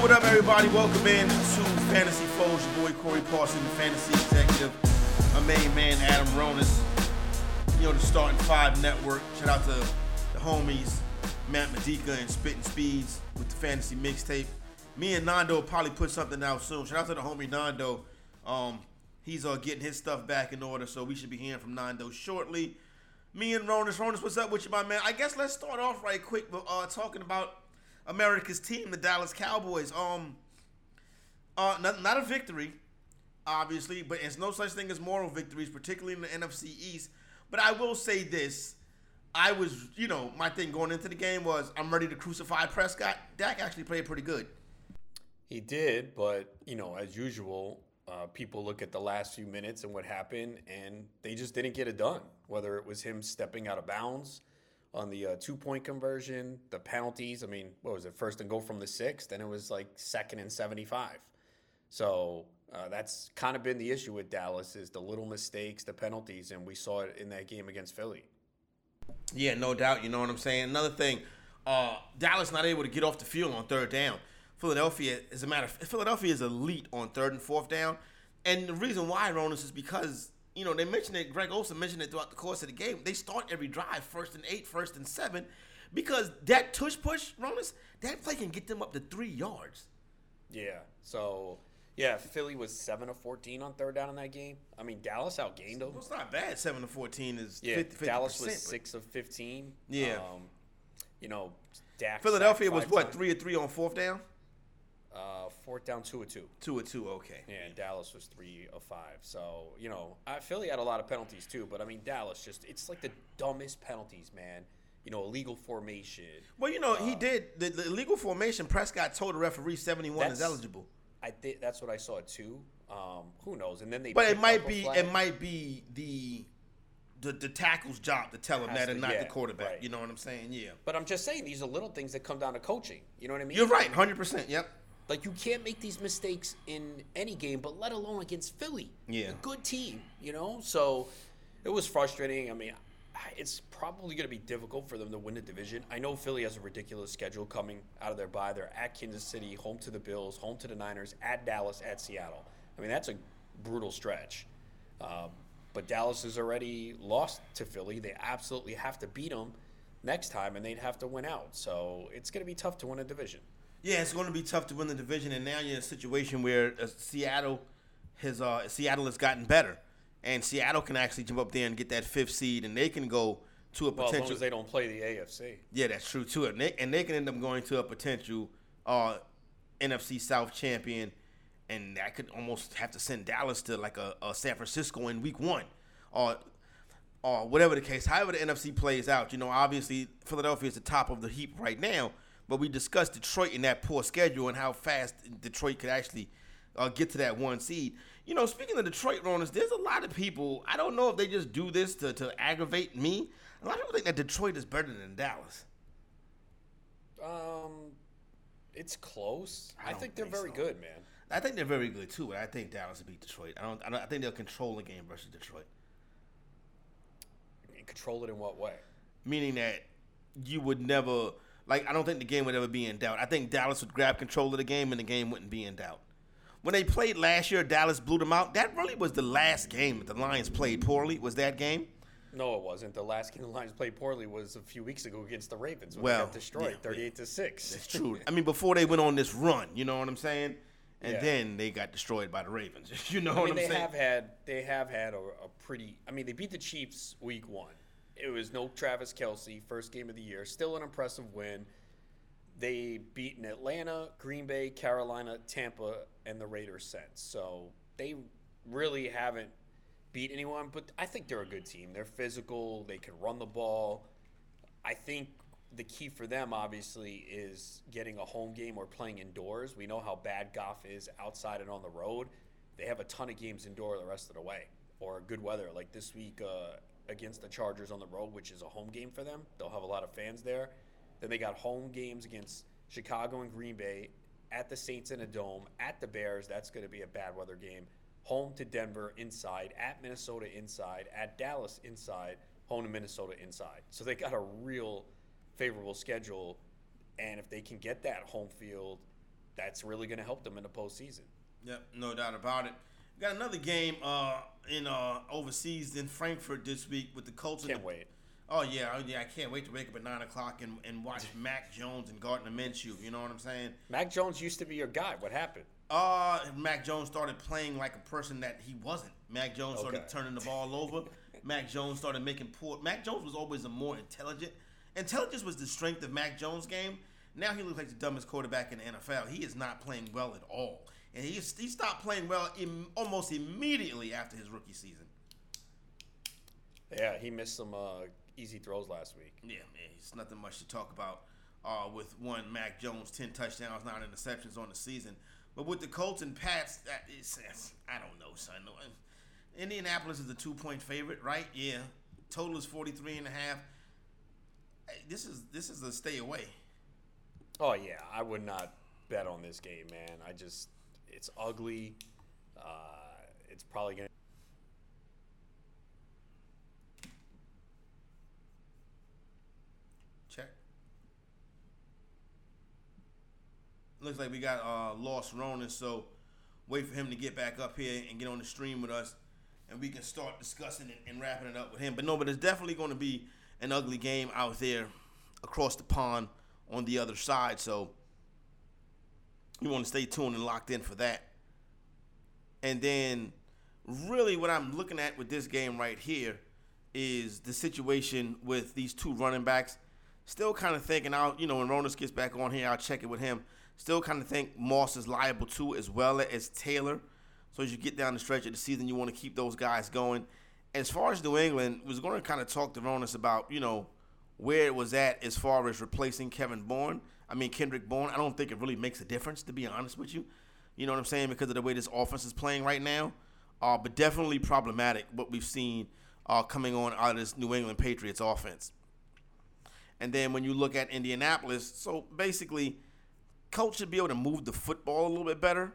what up, everybody? Welcome in to Fantasy Foes. Your boy Corey Parson, Fantasy Executive. My main man, Adam Ronis. You know, the Starting Five Network. Shout out to the homies, Matt Medica and Spitting Speeds with the Fantasy Mixtape. Me and Nando probably put something out soon. Shout out to the homie Nando. Um, he's uh, getting his stuff back in order, so we should be hearing from Nando shortly. Me and Ronis. Ronis, what's up with you, my man? I guess let's start off right quick, uh, talking about America's team, the Dallas Cowboys. Um, uh, not, not a victory, obviously, but it's no such thing as moral victories, particularly in the NFC East. But I will say this. I was, you know, my thing going into the game was I'm ready to crucify Prescott. Dak actually played pretty good. He did, but, you know, as usual, uh, people look at the last few minutes and what happened, and they just didn't get it done. Whether it was him stepping out of bounds, on the uh, two point conversion, the penalties. I mean, what was it? First and goal from the sixth, and it was like second and 75. So uh, that's kind of been the issue with Dallas is the little mistakes, the penalties, and we saw it in that game against Philly. Yeah, no doubt. You know what I'm saying. Another thing, uh, Dallas not able to get off the field on third down. Philadelphia, as a matter of Philadelphia is elite on third and fourth down, and the reason why, Ronis, is because you know, they mentioned it, Greg Olsen mentioned it throughout the course of the game. They start every drive first and eight, first and seven, because that tush push, Ronis, that play can get them up to three yards. Yeah. So, yeah, Philly was 7 of 14 on third down in that game. I mean, Dallas outgained them. Well, it's not bad. 7 of 14 is yeah, 50, 50%, Dallas was 6 of 15. Yeah. Um, you know, Dak Philadelphia was what, times. 3 of 3 on fourth down? Uh, fourth down, two of two. Two of two, okay. Yeah, and Dallas was three of five. So you know, I, Philly had a lot of penalties too, but I mean, Dallas just—it's like the dumbest penalties, man. You know, illegal formation. Well, you know, uh, he did the, the, illegal formation. Prescott told the referee seventy-one is eligible. I think that's what I saw too. Um, who knows? And then they. But it might be it might be the the, the tackle's job to tell him that and not yeah, the quarterback. Right. You know what I'm saying? Yeah. But I'm just saying these are little things that come down to coaching. You know what I mean? You're right, hundred percent. Yep. Like you can't make these mistakes in any game, but let alone against Philly. Yeah. A good team, you know? So it was frustrating. I mean, it's probably going to be difficult for them to win the division. I know Philly has a ridiculous schedule coming out of their bye. They're at Kansas City, home to the Bills, home to the Niners, at Dallas, at Seattle. I mean, that's a brutal stretch. Um, but Dallas has already lost to Philly. They absolutely have to beat them next time, and they'd have to win out. So it's going to be tough to win a division. Yeah, it's going to be tough to win the division, and now you're in a situation where uh, Seattle has uh, Seattle has gotten better, and Seattle can actually jump up there and get that fifth seed, and they can go to a well, potential. as long as they don't play the AFC. Yeah, that's true too, and they, and they can end up going to a potential uh, NFC South champion, and that could almost have to send Dallas to like a, a San Francisco in Week One, or or whatever the case. However, the NFC plays out, you know, obviously Philadelphia is the top of the heap right now but we discussed Detroit in that poor schedule and how fast Detroit could actually uh, get to that one seed. You know, speaking of Detroit runners, there's a lot of people. I don't know if they just do this to, to aggravate me. A lot of people think that Detroit is better than Dallas. Um, it's close. I, I think they're think very so. good, man. I think they're very good too, but I think Dallas will beat Detroit. I don't. I, don't, I think they'll control the game versus Detroit. Control it in what way? Meaning that you would never like I don't think the game would ever be in doubt. I think Dallas would grab control of the game and the game wouldn't be in doubt. When they played last year, Dallas blew them out. That really was the last game that the Lions played poorly. Was that game? No, it wasn't. The last game the Lions played poorly was a few weeks ago against the Ravens when well, they got destroyed, yeah, thirty-eight to six. That's true. I mean, before they went on this run, you know what I'm saying? And yeah. then they got destroyed by the Ravens. you know I mean, what I'm they saying? They have had they have had a, a pretty. I mean, they beat the Chiefs week one. It was no Travis Kelce, first game of the year. Still an impressive win. They beaten Atlanta, Green Bay, Carolina, Tampa, and the Raiders since. So they really haven't beat anyone, but I think they're a good team. They're physical, they can run the ball. I think the key for them, obviously, is getting a home game or playing indoors. We know how bad Goff is outside and on the road. They have a ton of games indoor the rest of the way, or good weather, like this week uh, against the Chargers on the road, which is a home game for them. They'll have a lot of fans there. Then they got home games against Chicago and Green Bay, at the Saints in a dome, at the Bears. That's going to be a bad weather game. Home to Denver inside, at Minnesota inside, at Dallas inside, home to Minnesota inside. So they got a real favorable schedule. And if they can get that home field that's really going to help them in the postseason. Yep, no doubt about it. Got another game uh, in uh, overseas in Frankfurt this week with the Colts. Can't the, wait. Oh yeah, oh, yeah, I can't wait to wake up at nine o'clock and, and watch Mac Jones and Gardner Minshew. You know what I'm saying? Mac Jones used to be your guy. What happened? Uh, Mac Jones started playing like a person that he wasn't. Mac Jones started Okay. turning the ball over. Mac Jones started making poor. Mac Jones was always a more intelligent. Intelligence was the strength of Mac Jones' game. Now he looks like the dumbest quarterback in the NFL. He is not playing well at all, and he he stopped playing well Im, almost immediately after his rookie season. Yeah, he missed some uh, easy throws last week. Yeah, man, it's nothing much to talk about. Uh, with one Mac Jones, ten touchdowns, nine interceptions on the season. But with the Colts and Pats, that is, I don't know, son. Indianapolis is a two-point favorite, right? Yeah. Total is 43 and a half. Hey, This is this is a stay away. Oh yeah, I would not bet on this game, man. I just it's ugly. Uh, it's probably gonna. Check. Looks like we got uh, lost Ronis, so wait for him to get back up here and get on the stream with us, and we can start discussing and wrapping it up with him. But no, but it's definitely going to be an ugly game out there across the pond on the other side. So you want to stay tuned and locked in for that. And then, really, what I'm looking at with this game right here is the situation with these two running backs. Still kind of thinking I'll, you know, when Ronis gets back on here, I'll check it with him. Still kind of think Moss is liable to as well as Taylor. So as you get down the stretch of the season, you want to keep those guys going. As far as New England, was going to kind of talk to Ronis about, you know, where it was at as far as replacing Kevin Bourne. I mean Kendrick Bourne. I don't think it really makes a difference, to be honest with you. You know what I'm saying? Because of the way this offense is playing right now. Uh, but definitely problematic what we've seen uh, coming on out of this New England Patriots offense. And then when you look at Indianapolis, so basically, coach should be able to move the football a little bit better.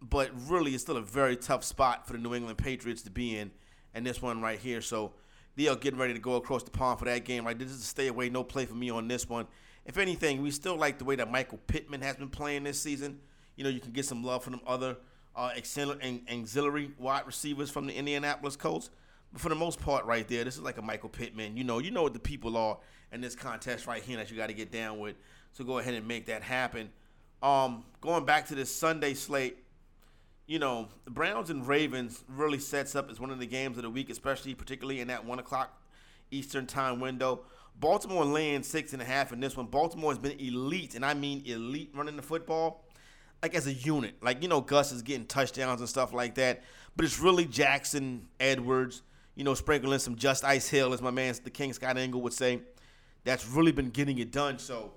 But really, it's still a very tough spot for the New England Patriots to be in, and this one right here. So they are getting ready to go across the pond for that game. Right, this is a stay away, no play for me on this one. If anything, we still like the way that Michael Pittman has been playing this season. You know, you can get some love from them other uh, auxiliary, wide receivers from the Indianapolis Colts. But for the most part, right there, this is like a Michael Pittman. You know, you know what the people are in this contest right here that you got to get down with. So go ahead and make that happen. Um, going back to this Sunday slate, you know, the Browns and Ravens really sets up as one of the games of the week, especially particularly in that one o'clock Eastern time window. Baltimore laying six and a half in this one. Baltimore has been elite, and I mean elite running the football, like as a unit. Like, you know, Gus is getting touchdowns and stuff like that. But it's really Jackson, Edwards, you know, sprinkling some Justice Hill, as my man the King Scott Engel would say. That's really been getting it done. So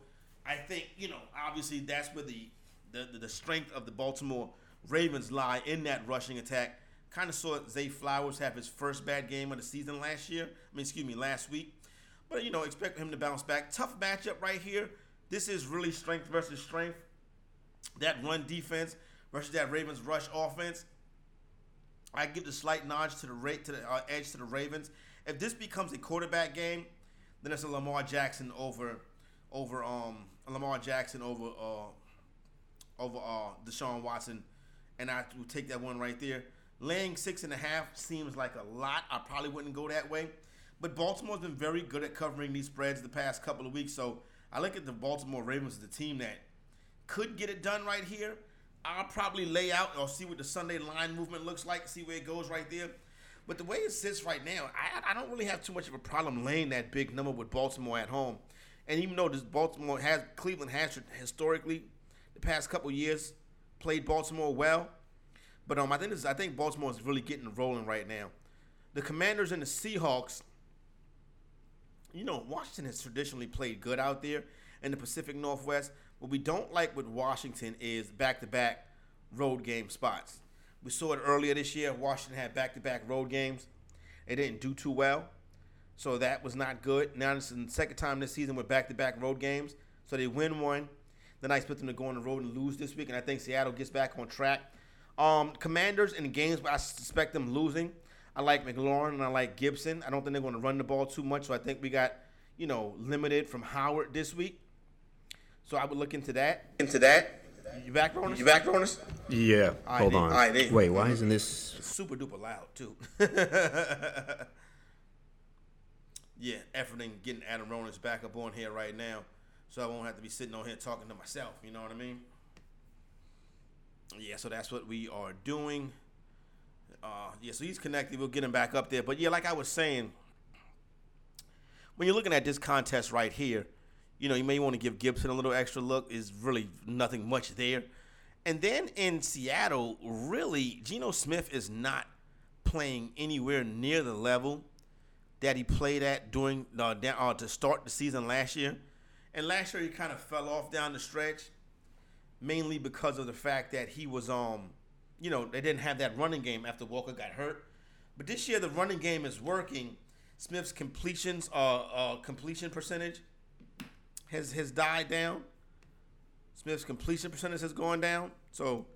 I think, you know, obviously that's where the the, the, strength of the Baltimore Ravens lie in that rushing attack. Kind of saw Zay Flowers have his first bad game of the season last year. I mean, excuse me, last week. But, you know, expect him to bounce back. Tough matchup right here. This is really strength versus strength. That run defense versus that Ravens rush offense. I give the slight nod to the rate to the uh, edge to the Ravens. If this becomes a quarterback game, then it's a Lamar Jackson over over um Lamar Jackson over uh over uh Deshaun Watson, and I will take that one right there. Laying six and a half seems like a lot. I probably wouldn't go that way, but Baltimore's been very good at covering these spreads the past couple of weeks. So I look at the Baltimore Ravens as the team that could get it done right here. I'll probably lay out or see what the Sunday line movement looks like, see where it goes right there. But the way it sits right now, I, I don't really have too much of a problem laying that big number with Baltimore at home. And even though this Baltimore has Cleveland has historically the past couple years played Baltimore well, but um, I think this, I think Baltimore is really getting rolling right now. The Commanders and the Seahawks. You know, Washington has traditionally played good out there in the Pacific Northwest. What we don't like with Washington is back-to-back road game spots. We saw it earlier this year. Washington had back-to-back road games. They didn't do too well, so that was not good. Now is the second time this season with back-to-back road games. So they win one. Then I expect them to go on the road and lose this week, and I think Seattle gets back on track. Um, commanders in the games where I suspect them losing. I like McLaurin and I like Gibson. I don't think they're going to run the ball too much, so I think we got you know limited from Howard this week. So I would look into that. Into that. You back, Ronis? You back, Ronis? Yeah. All right, Hold then. on. All right, then. Wait, why isn't this? super duper loud too. yeah, efforting getting Adam Ronis back up on here right now, so I won't have to be sitting on here talking to myself. You know what I mean? Yeah, so that's what we are doing. Uh, yeah, so he's connected. We'll get him back up there. But yeah, like I was saying, when you're looking at this contest right here, you know, you may want to give Gibson a little extra look. Is really nothing much there. And then in Seattle, really, Geno Smith is not playing anywhere near the level that he played at during uh, down, uh, to start the season last year. And last year he kind of fell off down the stretch, mainly because of the fact that he was um, you know, they didn't have that running game after Walker got hurt. But this year the running game is working. Smith's completions, uh, uh completion percentage has has died down. Smith's completion percentage has gone down. So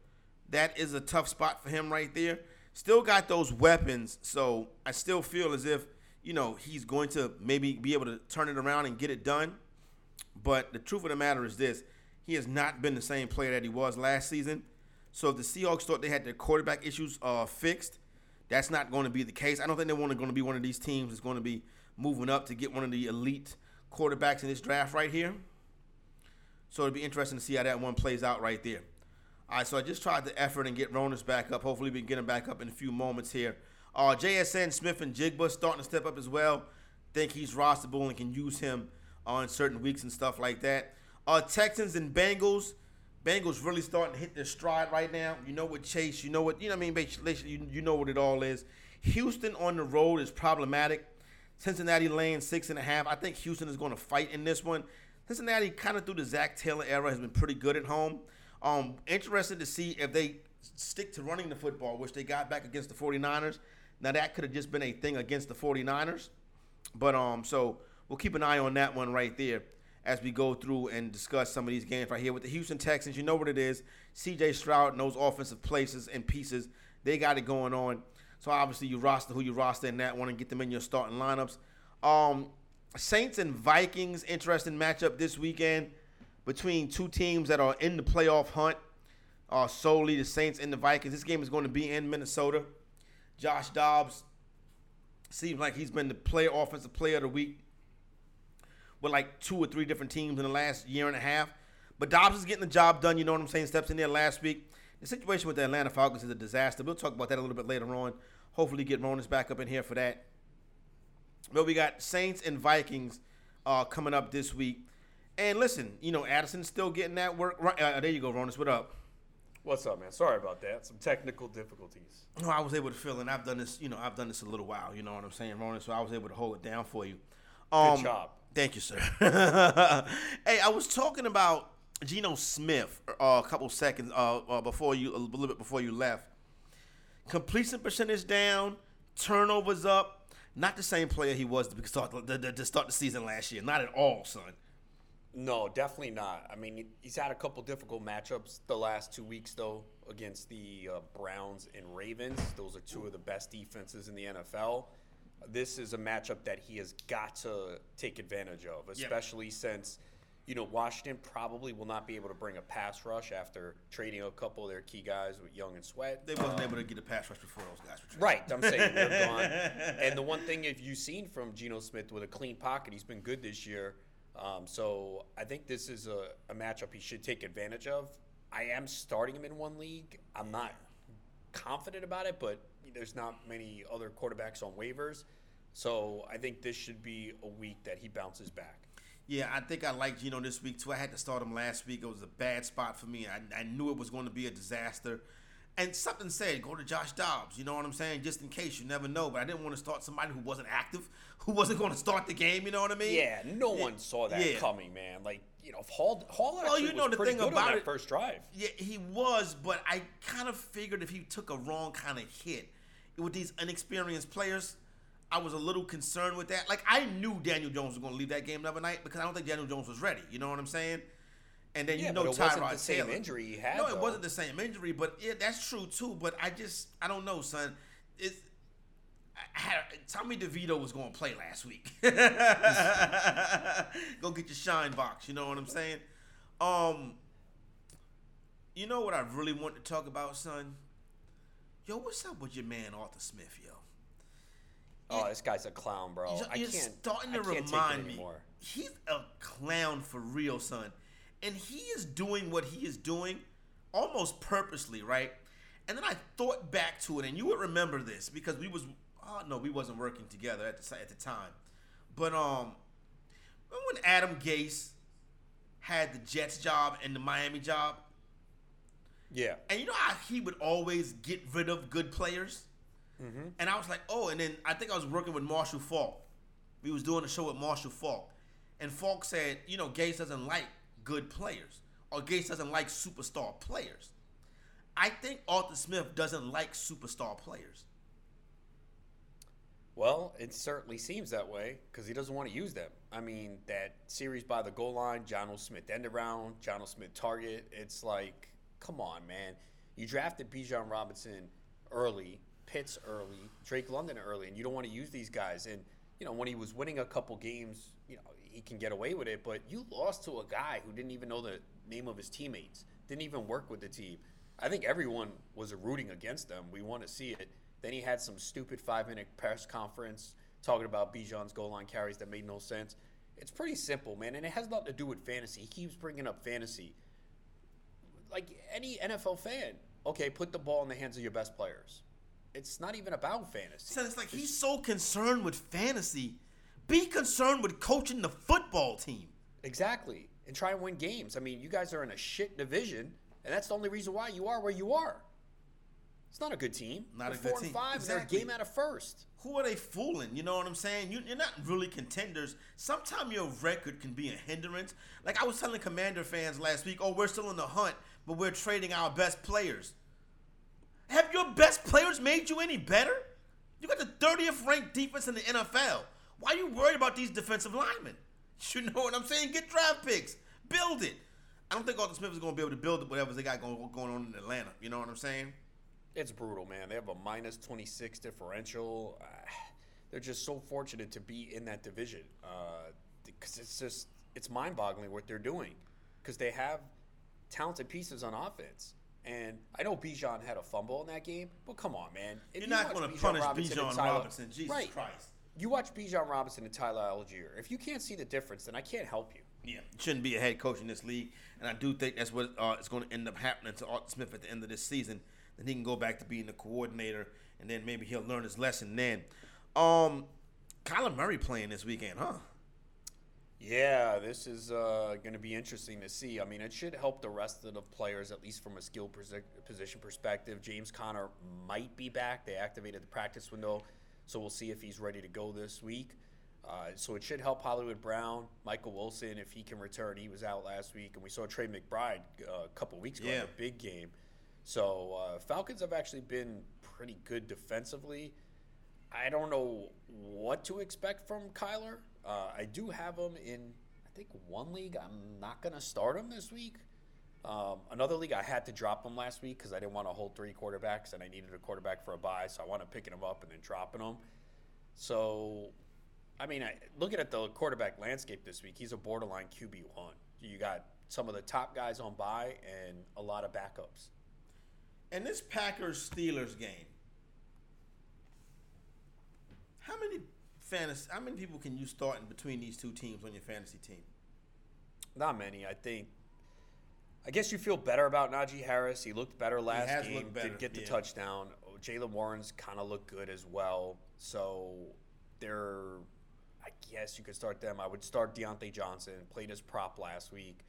that is a tough spot for him right there. Still got those weapons. So I still feel as if, you know, he's going to maybe be able to turn it around and get it done. But the truth of the matter is this he has not been the same player that he was last season. So if the Seahawks thought they had their quarterback issues uh, fixed, that's not going to be the case. I don't think they're going to be one of these teams that's going to be moving up to get one of the elite quarterbacks in this draft right here. So it'll be interesting to see how that one plays out right there. All right, so I just tried the effort and get Ronis back up. Hopefully, we can get him back up in a few moments here. Uh, JSN Smith-Njigba starting to step up as well. Think he's rosterable and can use him on certain weeks and stuff like that. Uh, Texans and Bengals. Bengals really starting to hit their stride right now. You know what Chase, you know what you know. What I mean, basically, you, you know what it all is. Houston on the road is problematic. Cincinnati laying six and a half. I think Houston is going to fight in this one. Cincinnati, kind of through the Zac Taylor era, has been pretty good at home. Um, interested to see if they stick to running the football, which they got back against the 49ers. Now, that could have just been a thing against the 49ers. But um, so we'll keep an eye on that one right there as we go through and discuss some of these games right here with the Houston Texans. You know what it is. CJ Stroud knows offensive places and pieces. They got it going on. So obviously you roster who you roster in that one and get them in your starting lineups. Um, Saints and Vikings, interesting matchup this weekend between two teams that are in the playoff hunt. Uh, solely the Saints and the Vikings. This game is going to be in Minnesota. Josh Dobbs seems like he's been the player offensive player of the week with like two or three different teams in the last year and a half. But Dobbs is getting the job done. You know what I'm saying? Steps in there last week. The situation with the Atlanta Falcons is a disaster. We'll talk about that a little bit later on. Hopefully, get Ronis back up in here for that. But we got Saints and Vikings uh, coming up this week. And listen, you know, Addison's still getting that work. Right, uh, there you go, Ronis. What up? What's up, man? Sorry about that. Some technical difficulties. No, I was able to fill in. I've done this, you know, I've done this a little while. You know what I'm saying, Ronis? So I was able to hold it down for you. Um, Good job. Thank you, sir. hey, I was talking about Geno Smith uh, a couple seconds uh, uh, before you, a little bit before you left. Completion percentage down, turnovers up. Not the same player he was to start the, to start the season last year. Not at all, son. No, definitely not. I mean, he's had a couple difficult matchups the last two weeks, though, against the uh, Browns and Ravens. Those are two of the best defenses in the NFL. This is a matchup that he has got to take advantage of, especially since, you know, Washington probably will not be able to bring a pass rush after trading a couple of their key guys with Young and Sweat. They wasn't able to get a pass rush before those guys were traded. Right, I'm saying they're gone. And the one thing, if you've seen from Geno Smith with a clean pocket, he's been good this year. Um, so I think this is a, a matchup he should take advantage of. I am starting him in one league. I'm not confident about it, but there's not many other quarterbacks on waivers. So I think this should be a week that he bounces back. Yeah, I think I like Geno this week too. I had to start him last week. It was a bad spot for me. I, I knew it was going to be a disaster. And something said, go to Josh Dobbs. You know what I'm saying? Just in case, you never know. But I didn't want to start somebody who wasn't active, who wasn't going to start the game. You know what I mean? Yeah, no one saw that yeah. coming, man. Like you know, Hall, Hall Well, actually you know was the pretty thing good about on that it- first drive. Yeah, he was, but I kind of figured if he took a wrong kind of hit with these inexperienced players, I was a little concerned with that. Like I knew Daniel Jones was going to leave that game the other night because I don't think Daniel Jones was ready. You know what I'm saying? And then Yeah, you know but it Tyrod wasn't the same injury he had, No, it though. wasn't the same injury, but yeah, that's true too. But I just I don't know, son. It's I had, Tommy DeVito was going to play last week. Go get your shine box. You know what I'm saying? Um, You know what I really want to talk about, son? Yo, what's up with your man Arthur Smith, yo? Oh, this guy's a clown, bro. You're, I can't. starting to can't remind me. He's a clown for real, son. And he is doing what he is doing almost purposely, right? And then I thought back to it, and you would remember this because we was oh no, we wasn't working together at the at the time. But um, remember when Adam Gase had the Jets job and the Miami job, Yeah. and you know how he would always get rid of good players? Mm-hmm. And I was like, oh, and then I think I was working with Marshall Faulk. We was doing a show with Marshall Faulk. And Faulk said, you know, Gase doesn't like good players. Or Gase doesn't like superstar players. I think Arthur Smith doesn't like superstar players. Well, it certainly seems that way because he doesn't want to use them. I mean, that series by the goal line, Jonnu Smith end around, Jonnu Smith target. It's like, come on, man. You drafted Bijan Robinson early, Pitts early, Drake London early, and you don't want to use these guys. And you know, when he was winning a couple games, you know, he can get away with it. But you lost to a guy who didn't even know the name of his teammates, didn't even work with the team. I think everyone was rooting against them. We want to see it. Then he had some stupid five minute press conference talking about Bijan's goal line carries that made no sense. It's pretty simple, man, and it has nothing to do with fantasy. He keeps bringing up fantasy. Like any NFL fan, okay, put the ball in the hands of your best players. It's not even about fantasy. So it's like he's so concerned with fantasy. Be concerned with coaching the football team. Exactly. And try and win games. I mean, you guys are in a shit division, and that's the only reason why you are where you are. It's not a good team. Not They're a good four team. and five, Exactly. they're a game out of first. Who are they fooling? You know what I'm saying? You, you're not really contenders. Sometimes your record can be a hindrance. Like I was telling Commander fans last week, oh, we're still in the hunt, but we're trading our best players. Have your best players made you any better? You got the 30th ranked defense in the NFL. Why are you worried about these defensive linemen? You know what I'm saying? Get draft picks. Build it. I don't think Arthur Smith is going to be able to build whatever they got going, going on in Atlanta. You know what I'm saying? It's brutal, man. They have a minus 26 differential. Uh, they're just so fortunate to be in that division because it's just it's mind-boggling what they're doing because they have talented pieces on offense. And I know Bijan had a fumble in that game, but come on, man. If You're you not going to punish Bijan Robinson. Jesus Right. Christ. You watch Bijan Robinson and Tyler Allgeier. If you can't see the difference, then I can't help you. Yeah, You shouldn't be a head coach in this league, and I do think that's what uh, is going to end up happening to Art Smith at the end of this season. Then he can go back to being the coordinator, and then maybe he'll learn his lesson then. Um, Kyler Murray playing this weekend, huh? Yeah, this is uh, going to be interesting to see. I mean, it should help the rest of the players, at least from a skill position perspective. James Conner might be back. They activated the practice window, so we'll see if he's ready to go this week. Uh, so it should help Hollywood Brown, Michael Wilson, if he can return. He was out last week, and we saw Trey McBride uh, a couple weeks ago in a big game. So uh, Falcons have actually been pretty good defensively. I don't know what to expect from Kyler. Uh, I do have him in, I think, one league. I'm not going to start him this week. Um, another league, I had to drop him last week because I didn't want to hold three quarterbacks and I needed a quarterback for a buy, So I wanted picking him up and then dropping him. So, I mean, I, looking at the quarterback landscape this week, he's a borderline QB1. You got some of the top guys on buy and a lot of backups. And this Packers Steelers game, how many fantasy? How many people can you start in between these two teams on your fantasy team? Not many. I think. I guess you feel better about Najee Harris. He looked better last has game. better, Did get the yeah. touchdown. Jaylen Warren's kind of looked good as well. So they're. I guess you could start them. I would start Diontae Johnson. Played his prop last week,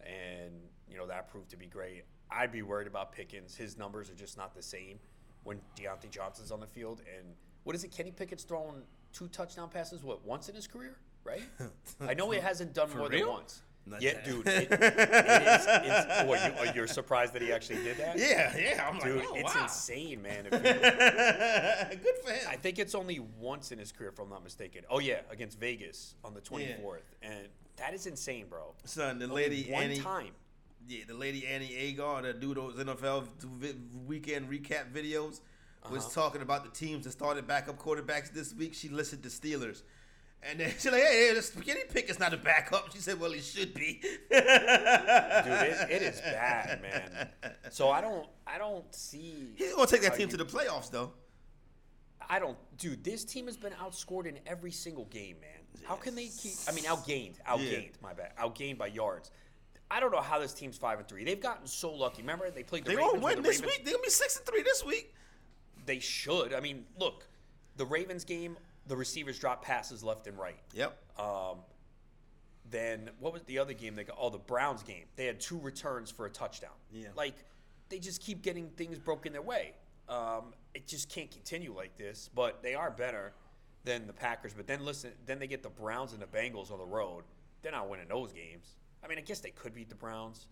and you know that proved to be great. I'd be worried about Pickens. His numbers are just not the same when Diontae Johnson's on the field. And what is it? Kenny Pickett's thrown two touchdown passes. What once in his career, right? I know he hasn't done For more real? than once. Not yeah, that. dude. It, it is. It's, what, you, are surprised that he actually did that? Yeah, yeah. I'm Dude, like, oh, it's wow. insane, man. If Good for him. I think it's only once in his career, if I'm not mistaken. Oh yeah, against Vegas on the 24th, and that is insane, bro. Son, the Only lady one Annie, time. yeah, the lady Annie Agar that do those NFL weekend recap videos was Uh-huh. talking about the teams that started backup quarterbacks this week. She listed the Steelers, And then she's like, hey, hey, the spaghetti pick is not a backup. She said, well, he should be. Dude, it, it is bad, man. So I don't, I don't see. He's going to take that team you- to the playoffs, though. I don't, dude. This team has been outscored in every single game, man. How can they keep? I mean, outgained, outgained. My bad, outgained by yards. I don't know how this team's five and three. They've gotten so lucky. Remember, they played the They Ravens. won't win the this Ravens- week. They're going to be 6 and 3 this week. They should. I mean, look, the Ravens game, the receivers drop passes left and right. Yep. Um, then what was the other game? They got oh the Browns game. They had two returns for a touchdown. Yeah. Like they just keep getting things broken their way. Um, it just can't continue like this. But they are better than the Packers. But then listen, then they get the Browns and the Bengals on the road. They're not winning those games. I mean, I guess they could beat the Browns.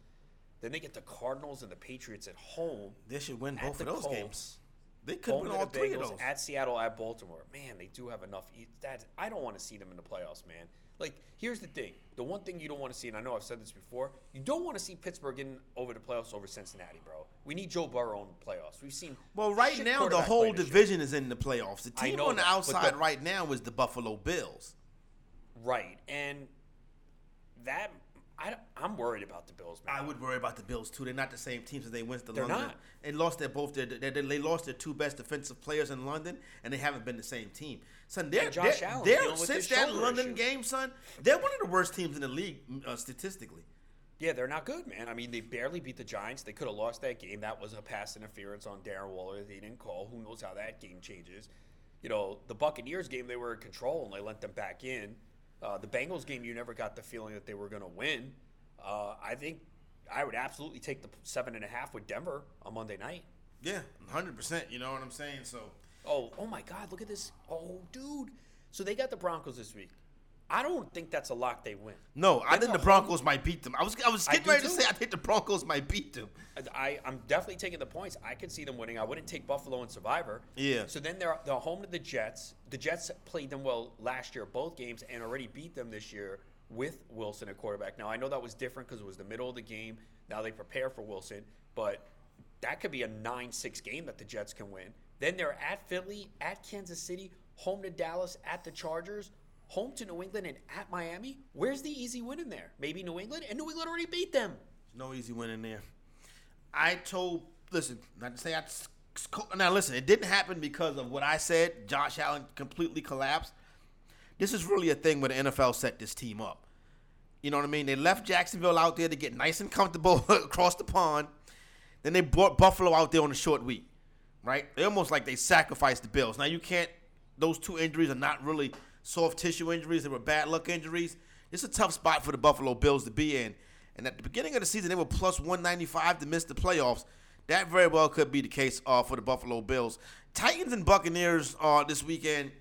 Then they get the Cardinals and the Patriots at home. They should win both of those Colts. games. They could win all three of those. at Seattle, at Baltimore. Man, they do have enough. That I don't want to see them in the playoffs, man. Like, here's the thing: the one thing you don't want to see, and I know I've said this before, you don't want to see Pittsburgh getting over the playoffs over Cincinnati, bro. We need Joe Burrow in the playoffs. We've seen. Well, right now the whole play this year. division is in the playoffs. The team on the that, outside the- right now is the Buffalo Bills. right, and that I, I'm worried about the Bills, man. I would worry about the Bills too. They're not the same team since they went to They're London. not. They lost their both their they, they lost their two best defensive players in London, and they haven't been the same team. Son, they're, Josh they're, they're- since that London issue. game, son, they're one of the worst teams in the league uh, statistically. Yeah, they're not good, man. I mean, they barely beat the Giants. They could have lost that game. That was a pass interference on Darren Waller they didn't call. Who knows how that game changes? You know, the Buccaneers game, they were in control and they let them back in. Uh, the Bengals game, you never got the feeling that they were going to win. Uh, I think I would absolutely take the seven and a half with Denver on Monday night. Yeah, hundred percent. You know what I'm saying? So Oh, oh my God! Look at this. Oh, dude. So they got the Broncos this week. I don't think that's a lock. They win. no, I think the Broncos might beat them. I was I was getting ready to too. say I think the Broncos might beat them. I, I'm definitely taking the points. I could see them winning. I wouldn't take Buffalo and Survivor. Yeah. So then they're they're home to the Jets. The Jets played them well last year, both games, and already beat them this year with Wilson at quarterback. Now I know that was different because it was the middle of the game. Now they prepare for Wilson, but that could be a nine-six game that the Jets can win. Then they're at Philly, at Kansas City, home to Dallas, at the Chargers. Home to New England and at Miami. Where's the easy win in there? Maybe New England, and New England already beat them. There's No easy win in there. I told, listen, not to say I. Now listen, it didn't happen because of what I said. Josh Allen completely collapsed. This is really a thing where the NFL set this team up. You know what I mean? They left Jacksonville out there to get nice and comfortable across the pond. Then they brought Buffalo out there on a short week, right? They almost like they sacrificed the Bills. Now you can't. Those two injuries are not really soft tissue injuries. They were bad luck injuries. It's a tough spot for the Buffalo Bills to be in. And at the beginning of the season, they were plus 195 to miss the playoffs. That very well could be the case uh, for the Buffalo Bills. Titans and Buccaneers uh, this weekend.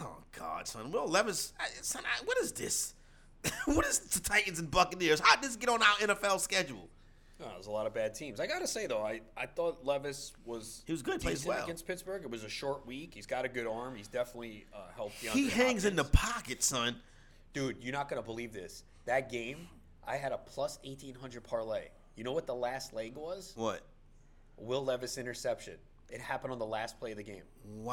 Oh God, son, Will Levis, I- son, what is this? what is the Titans and Buccaneers? How did this get on our NFL schedule? No, there's a lot of bad teams. I gotta say though, I, I thought Levis was He was good, plays well. against Pittsburgh. It was a short week. He's got a good arm. He's definitely uh, helped. Young. He DeAndre hangs in the pocket, son. dude. You're not gonna believe this. That game, I had a plus eighteen hundred parlay. You know what the last leg was? What? Will Levis interception. It happened on the last play of the game.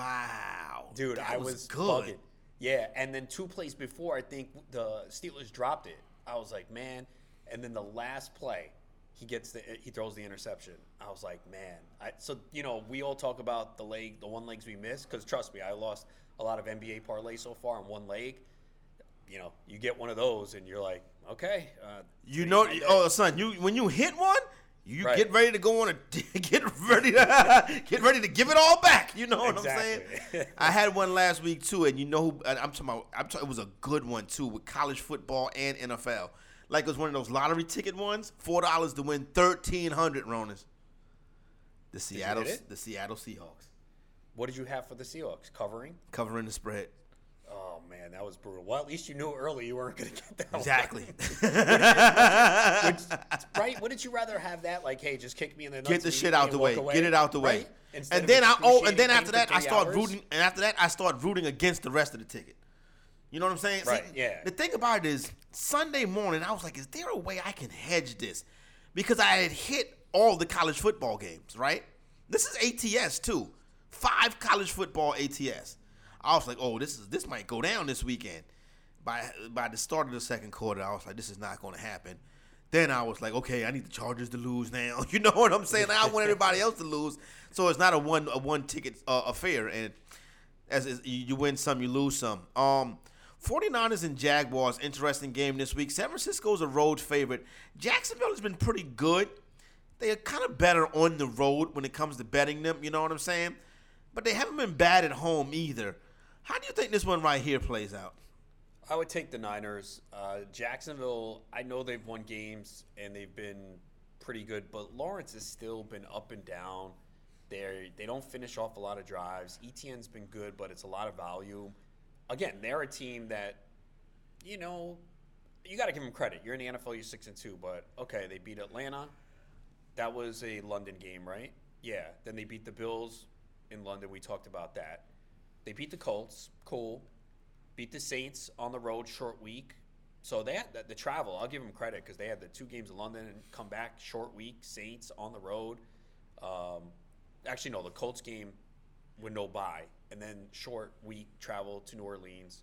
Wow, Dude, That I was, good. bugging. Yeah, and then two plays before, I think the Steelers dropped it. I was like, man. And then the last play, he gets the he throws the interception. I was like, man. I, so you know, we all talk about the leg, the one legs we missed. Because trust me, I lost a lot of NBA parlay so far on one leg. You know, you get one of those, and you're like, okay. Uh, You know, oh son, you when you hit one, you Right. get ready to go on a get ready to get ready to give it all back. You know what I'm saying? I had one last week too, and you know who I'm talking about? I'm talking, it was a good one too with college football and NFL. Like it was one of those lottery ticket ones, four dollars to win thirteen hundred. Ronis. The Seattle, the Seattle Seahawks What did you have for the Seahawks covering? covering the spread. Oh man, that was brutal. Well, at least you knew early you weren't going to get that. Exactly. right? Wouldn't you rather have that? Like, hey, just kick me in the nuts. Get the shit out the way. away, Get it out the way. right? And then I oh, and then after that I start hours. rooting. And after that I start rooting against the rest of the ticket. You know what I'm saying? Right, yeah. The thing about it is Sunday morning I was like, is there a way I can hedge this? Because I had hit all the college football games. Right. This is ATS too. Five college football ATS. I was like, oh, this is this might go down this weekend. By by the start of the second quarter, I was like, this is not going to happen. Then I was like, okay, I need the Chargers to lose now. You know what I'm saying? I want everybody else to lose, so it's not a one a one ticket uh, affair. And as, as you win some, you lose some. Um, 49ers and Jaguars, interesting game this week. San Francisco's a road favorite. Jacksonville has been pretty good. They are kind of better on the road when it comes to betting them. You know what I'm saying? But they haven't been bad at home either. How do you think this one right here plays out? I would take the Niners. Uh, Jacksonville, I know they've won games and they've been pretty good, but Lawrence has still been up and down. They they don't finish off a lot of drives. ETN's been good, but it's a lot of volume. Again, they're a team that, you know, you got to give them credit. You're in the NFL, you're six and two, but okay, they beat Atlanta. That was a London game, right? Yeah. Then they beat the Bills in London. We talked about that. They beat the Colts. Cool beat the Saints on the road, short week. So they had the, travel. I'll give them credit because they had the two games in London and come back short week. Saints on the road. Um, actually, no, the Colts game with no bye, and then short week travel to New Orleans.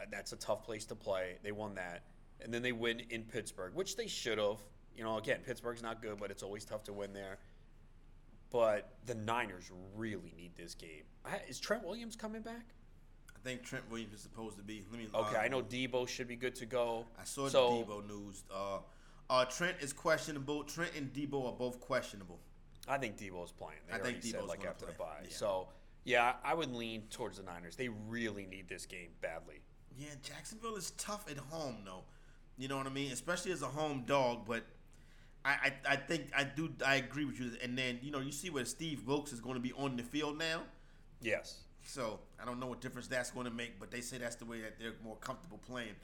Uh, That's a tough place to play. They won that, and then they win in Pittsburgh, which they should have. You know, again, Pittsburgh's not good, but it's always tough to win there. But the Niners really need this game. I, is Trent Williams coming back? I think Trent Williams is supposed to be. Let me. Okay, uh, I know Deebo should be good to go. I saw so, the Deebo news. Uh, uh, Trent is questionable. Trent and Deebo are both questionable. I think Deebo is playing. They I think said like after the bye. Yeah. So yeah, I would lean towards the Niners. They really need this game badly. Yeah, Jacksonville is tough at home, though. You know what I mean? Especially as a home dog. But I, I, I think I do. I agree with you. And then you know you see where Steve Wilks is going to be on the field now. Yes. So I don't know what difference that's going to make, but they say that's the way that they're more comfortable playing.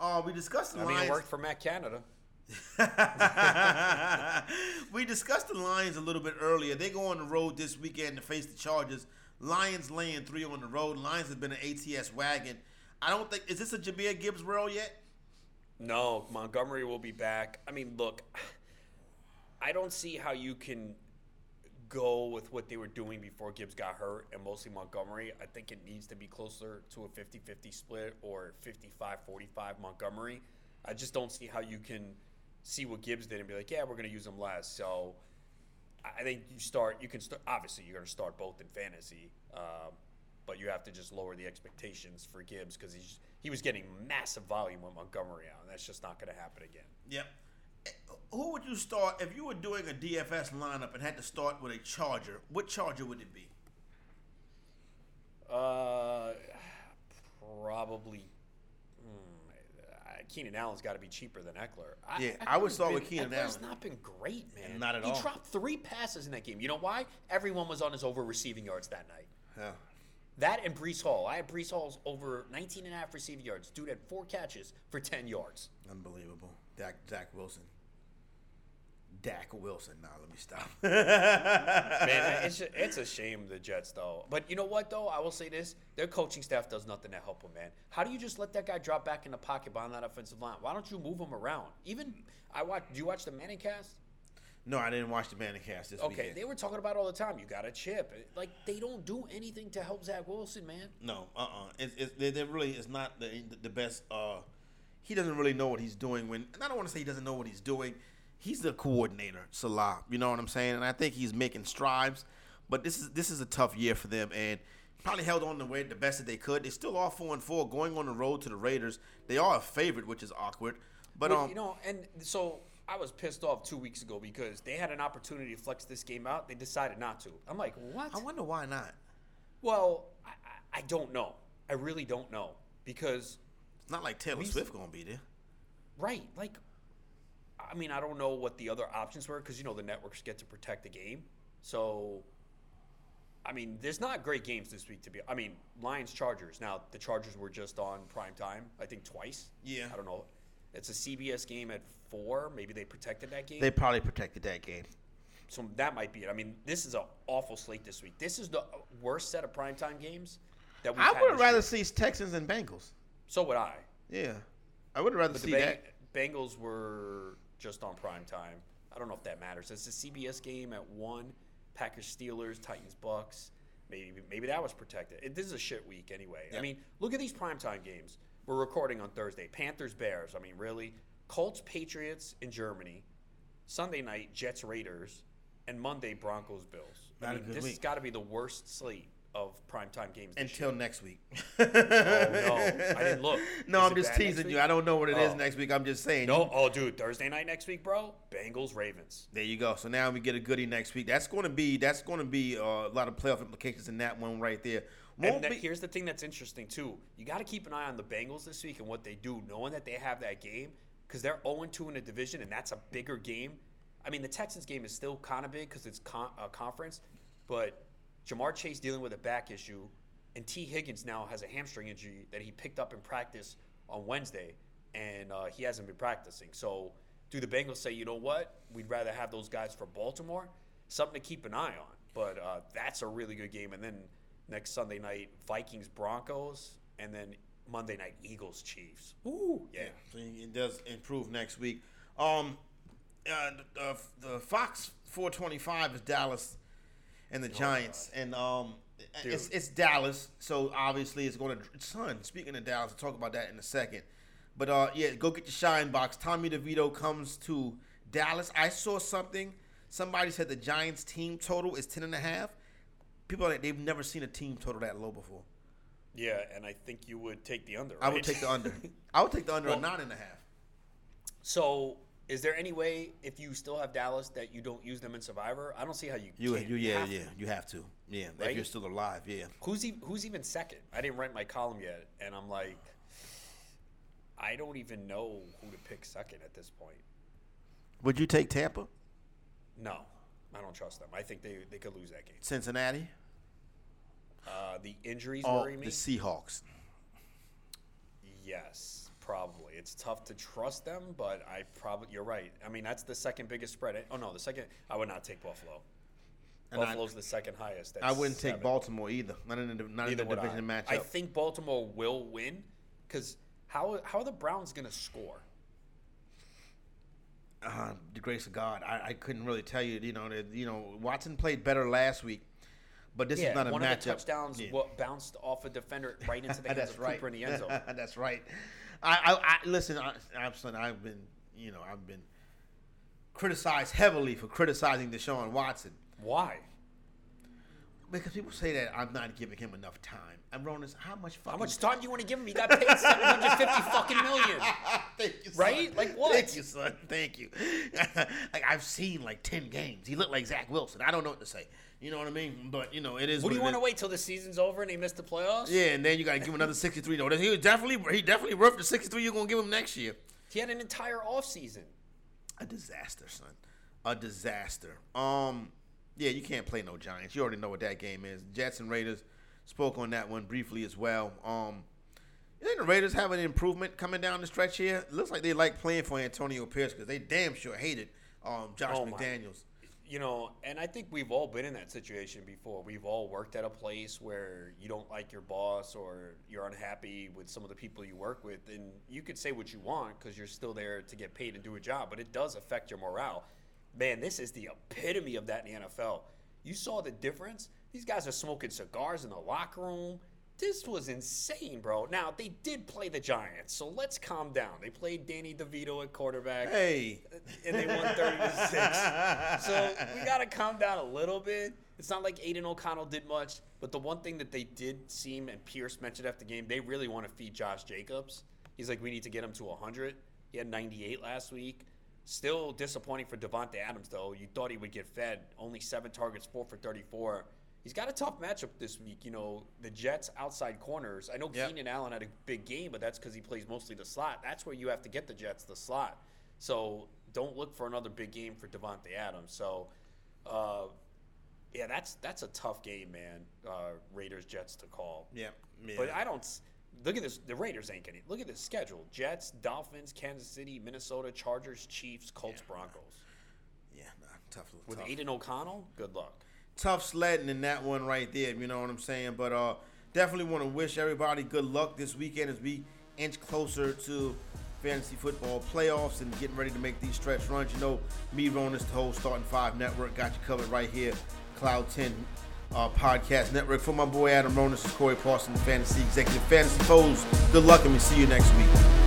Uh, we discussed the I mean, it worked for Matt Canada. we discussed the Lions a little bit earlier. They go on the road this weekend to face the Chargers. Lions laying three on the road. Lions have been an ATS wagon. I don't think is this a Jahmyr Gibbs role yet? No, Montgomery will be back. I mean, look, I don't see how you can go with what they were doing before Gibbs got hurt and mostly Montgomery. I think it needs to be closer to a 50 50 split or 55 45 Montgomery. I just don't see how you can see what Gibbs did and be like, yeah, we're going to use him less. So I think you start, you can start, obviously, you're going to start both in fantasy. Um, but you have to just lower the expectations for Gibbs because he's he was getting massive volume with Montgomery out, and that's just not going to happen again. Yep. Eh, Who would you start if you were doing a DFS lineup and had to start with a Charger? What Charger would it be? Uh, probably. Keenan Allen's got to be cheaper than Ekeler. I, Yeah, I would start with Keenan Ekeler's Allen. not been great, man. Not at he all. He dropped three passes in that game. You know why? Everyone was on his over receiving yards that night. Yeah. That and Breece Hall. I had Breece Hall's over 19 and a half receiving yards. Dude had four catches for 10 yards. Unbelievable. Dak, Dak Wilson. Dak Wilson. Nah, let me stop. Man, it's a, it's a shame the Jets though. But you know what though? I will say this: their coaching staff does nothing to help them, man. How do you just let that guy drop back in the pocket behind that offensive line? Why don't you move him around? Even I watch. Do you watch the Manning cast? no, I didn't watch the Manning cast this Okay, weekend. they were talking about it all the time. You got a chip. Like they don't do anything to help Zach Wilson, man. No, uh, uh It's, it's they, they really is not the the best. Uh, he doesn't really know what he's doing. When and I don't want to say he doesn't know what he's doing. He's the coordinator, Salah. You know what I'm saying? And I think he's making strides. But this is this is a tough year for them, and probably held on the way the best that they could. They still are four and four, going on the road to the Raiders. They are a favorite, which is awkward. But Well, um, you know, and so I was pissed off two weeks ago because they had an opportunity to flex this game out. They decided not to. I'm like, what? I wonder why not. Well, I, I, I don't know. I really don't know because It's not like Taylor Swift gonna be there. Right. Like, I mean, I don't know what the other options were because, you know, the networks get to protect the game. So, I mean, there's not great games this week to be. I mean, Lions Chargers. Now, the Chargers were just on prime time, I think twice. Yeah. I don't know. It's a CBS game at four. Maybe they protected that game. They probably protected that game. so that might be it. I mean, this is an awful slate this week. This is the worst set of primetime games that we've I would rather year. see Texans and Bengals. So would I. Yeah, I would rather But see the Bang- that. Bengals were just on prime time. I don't know if that matters. It's a CBS game at one. Packers Steelers, Titans Bucks. maybe maybe that was protected. It, this is a shit week anyway. I mean, look at these primetime games. We're recording on Thursday. Panthers Bears. I mean, really? Colts Patriots in Germany. Sunday night Jets Raiders, and Monday Broncos Bills. I Not a mean, this has got to be the worst slate of primetime games. Until year. next week. Oh no, I didn't look. No, Is I'm just teasing you. I don't know what it is Oh. next week. I'm just saying. No, oh dude, Thursday night next week, bro. Bengals Ravens. There you go. So now we get a goodie next week. That's going to be that's going to be uh, a lot of playoff implications in that one right there. Won't And that, be, here's the thing that's interesting too. You got to keep an eye on the Bengals this week and what they do, knowing that they have that game because they're 0 2 in the division, and that's a bigger game. I mean, the Texans game is still kind of big because it's con- a conference, but Ja'Marr Chase dealing with a back issue, and Tee Higgins now has a hamstring injury that he picked up in practice on Wednesday, and uh, he hasn't been practicing. So, do the Bengals say, you know what, we'd rather have those guys for Baltimore? Something to keep an eye on. But uh, that's a really good game. And then next Sunday night, Vikings Broncos, and then Monday night Eagles Chiefs. Ooh, yeah. So it does improve next week. Um, uh, the, uh, the Fox 425 is Dallas and the Giants, and um, it's Dude. it's Dallas. So obviously it's going to. Son, speaking of Dallas, I'll talk about that in a second. But uh, yeah, go get your shine box. Tommy DeVito comes to Dallas. I saw something. Somebody said the Giants team total is ten and a half. People are like they've never seen a team total that low before. Yeah, and I think you would take the under. I would take the under. I would take the under Well- nine and a half. so, is there any way if you still have Dallas that you don't use them in Survivor? I don't see how you. You, you, yeah, have to. yeah, you have to, yeah. If you're still alive, yeah. Who's even, who's even second? I didn't write my column yet, and I'm like, I don't even know who to pick second at this point. Would you take Tampa, No, I don't trust them. I think they they could lose that game. Cincinnati, Uh, the injuries or worry me. the Seahawks? Yes, probably. It's tough to trust them, but I probably you're right. I mean, that's the second biggest spread. Oh no, the second. I would not take Buffalo. And I- Buffalo's the second highest. I wouldn't take. Baltimore either. Not in the not Neither in the would I. division matchup. I think Baltimore will win because how how are the Browns going to score? uh, the grace of God, I, I couldn't really tell you. You know, that you know Watson played better last week, but this is not a one matchup. of the touchdowns Yeah. what bounced off a defender right into the hands of right. Cooper in the end zone. That's right. I, I, I listen. I, son, I've been, you know, I've been criticized heavily for criticizing Deshaun Watson Why? because people say that I'm not giving him enough time. I'm Ronis. How much fucking How much time do you want to give him? He got paid seven hundred fifty fucking million. Thank you, son. Right? Like what? Thank you, son. Thank you. like I've seen like ten games. He looked like Zach Wilson. I don't know what to say. You know what I mean? But you know, it is. What do you want to wait till the season's over and he missed the playoffs? Yeah, and then you got to give him another sixty-three. No, he was definitely he definitely worth the sixty-three. You're gonna give him next year. He had an entire offseason. A disaster, son. A disaster. Um, yeah, you can't play no Giants. You already know what that game is. Jets and Raiders spoke on that one briefly as well. Um, you think the Raiders have an improvement coming down the stretch here? It looks like they like playing for Antonio Pierce because they damn sure hated um, Josh Oh, my. McDaniels. You know, and I think we've all been in that situation before. We've all worked at a place where you don't like your boss or you're unhappy with some of the people you work with. And you could say what you want because you're still there to get paid and do a job, but it does affect your morale. Man, this is the epitome of that in the NFL. You saw the difference? These guys are smoking cigars in the locker room. This was insane, bro. Now, they did play the Giants, so let's calm down. They played Danny DeVito at quarterback Hey, and they won 30 to 6. So we got to calm down a little bit. It's not like Aidan O'Connell did much, but the one thing that they did seem, and Pierce mentioned after the game, they really want to feed Josh Jacobs. He's like, we need to get him to 100. He had 98 last week. Still disappointing for Davante Adams, though. You thought he would get fed. Only seven targets, four for 34. He's got a tough matchup this week. You know, the Jets outside corners. I know Yep. Keenan Allen had a big game, but that's because he plays mostly the slot. That's where you have to get the Jets, the slot. So don't look for another big game for Davante Adams. So, uh, yeah, that's that's a tough game, man. Uh, Raiders Jets to call. yeah, yeah. But I don't look at this. The Raiders ain't getting. Look at this schedule: Jets, Dolphins, Kansas City, Minnesota, Chargers, Chiefs, Colts, Broncos. yeah, nah, tough. With tough. Aidan O'Connell, good luck. Tough sledding in that one right there. You know what I'm saying? But uh, definitely want to wish everybody good luck this weekend as we inch closer to fantasy football playoffs and getting ready to make these stretch runs. You know, me, Ronis, the whole Starting Five Network, got you covered right here. Cloud 10 uh, Podcast Network. For my boy Adam Ronis, is Corey Parson, Fantasy Executive Fantasy Foes. Good luck and we see you next week.